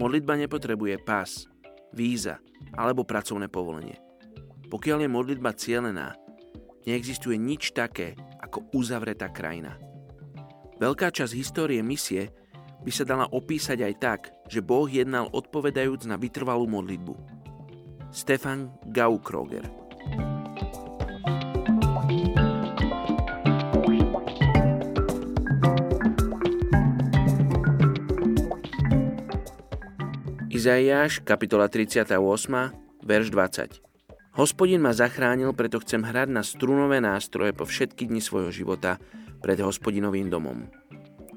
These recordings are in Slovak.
Modlitba nepotrebuje pás, víza alebo pracovné povolenie. Pokiaľ je modlitba cielená, neexistuje nič také ako uzavretá krajina. Veľká časť histórie misie by sa dala opísať aj tak, že Boh jednal odpovedajúc na vytrvalú modlitbu. Stefan Gaukroger Izaiáš, kapitola 38, verš 20. Hospodin ma zachránil, preto chcem hrať na strunové nástroje po všetky dni svojho života pred hospodinovým domom.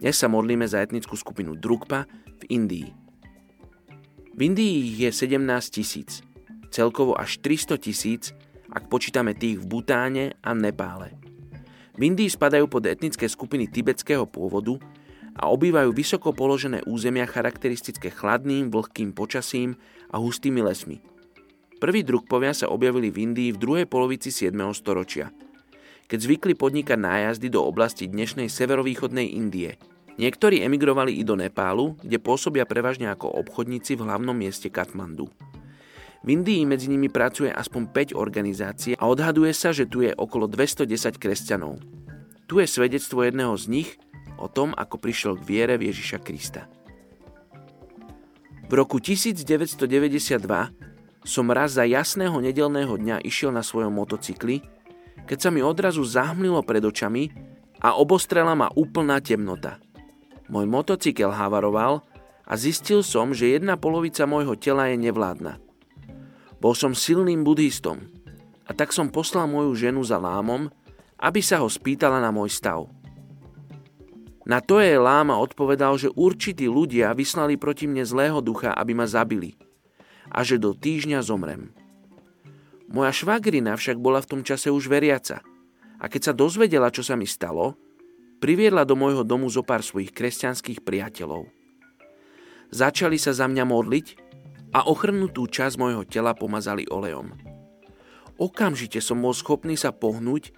Dnes sa modlíme za etnickú skupinu Drukpa v Indii. V Indii je 17 tisíc, celkovo až 300 tisíc, ak počítame tých v Butáne a Nepále. V Indii spadajú pod etnické skupiny tibetského pôvodu, a obývajú vysoko položené územia charakteristické chladným, vlhkým počasím a hustými lesmi. Prvý drukpovia sa objavili v Indii v druhej polovici 7. storočia, keď zvykli podnikať nájazdy do oblasti dnešnej severovýchodnej Indie. Niektorí emigrovali i do Nepálu, kde pôsobia prevažne ako obchodníci v hlavnom mieste Katmandu. V Indii medzi nimi pracuje aspoň 5 organizácií a odhaduje sa, že tu je okolo 210 kresťanov. Tu je svedectvo jedného z nich, o tom, ako prišiel k viere v Ježiša Krista. V roku 1992 som raz za jasného nedelného dňa išiel na svojom motocykli, keď sa mi odrazu zahmlilo pred očami a obostrela ma úplná temnota. Môj motocykel havaroval a zistil som, že jedna polovica môjho tela je nevládna. Bol som silným buddhistom a tak som poslal moju ženu za lámom, aby sa ho spýtala na môj stav. Na to jej láma odpovedal, že určití ľudia vyslali proti mne zlého ducha, aby ma zabili a že do týždňa zomrem. Moja švagrina však bola v tom čase už veriaca a keď sa dozvedela, čo sa mi stalo, priviedla do môjho domu zo pár svojich kresťanských priateľov. Začali sa za mňa modliť a ochrnutú časť môjho tela pomazali olejom. Okamžite som bol schopný sa pohnúť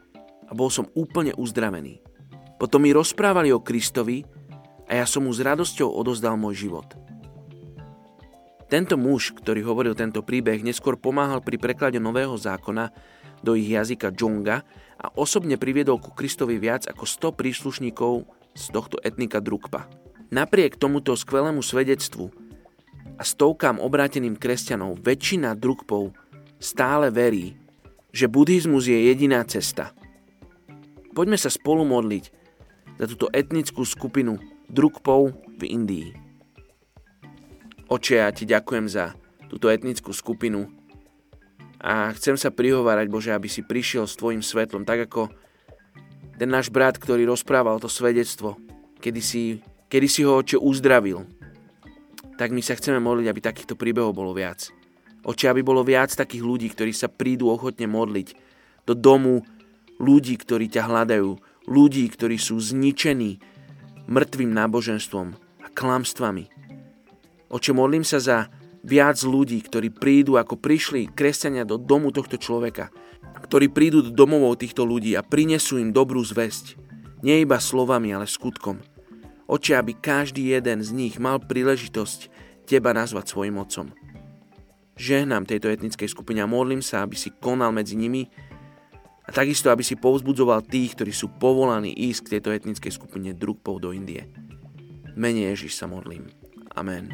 a bol som úplne uzdravený. Potom mi rozprávali o Kristovi a ja som mu s radosťou odozdal môj život. Tento muž, ktorý hovoril tento príbeh, neskôr pomáhal pri preklade Nového zákona do ich jazyka Džonga a osobne priviedol ku Kristovi viac ako 100 príslušníkov z tohto etnika Drukpa. Napriek tomuto skvelému svedectvu a stovkám obráteným kresťanov väčšina Drukpov stále verí, že buddhizmus je jediná cesta. Poďme sa spolu modliť, za túto etnickú skupinu Drukpov v Indii. Oče, ja ti ďakujem za túto etnickú skupinu a chcem sa prihovárať, Bože, aby si prišiel s tvojim svetlom, tak ako ten náš brat, ktorý rozprával to svedectvo, kedy si, kedy si ho oče uzdravil. Tak my sa chceme modliť, aby takýchto príbehov bolo viac. Oče, aby bolo viac takých ľudí, ktorí sa prídu ochotne modliť do domu ľudí, ktorí ťa hľadajú, ľudí, ktorí sú zničení mŕtvým náboženstvom a klamstvami. Oče, modlím sa za viac ľudí, ktorí prídu, ako prišli kresťania do domu tohto človeka, ktorí prídu do domovov týchto ľudí a prinesú im dobrú zväzť. Nie iba slovami, ale skutkom. Oče, aby každý jeden z nich mal príležitosť Teba nazvať svojim otcom. Žehnám tejto etnickej skupine a modlím sa, aby si konal medzi nimi a takisto, aby si povzbudzoval tých, ktorí sú povolaní ísť k tejto etnickej skupine Drukpov do Indie. Mene Ježiš sa modlím. Amen.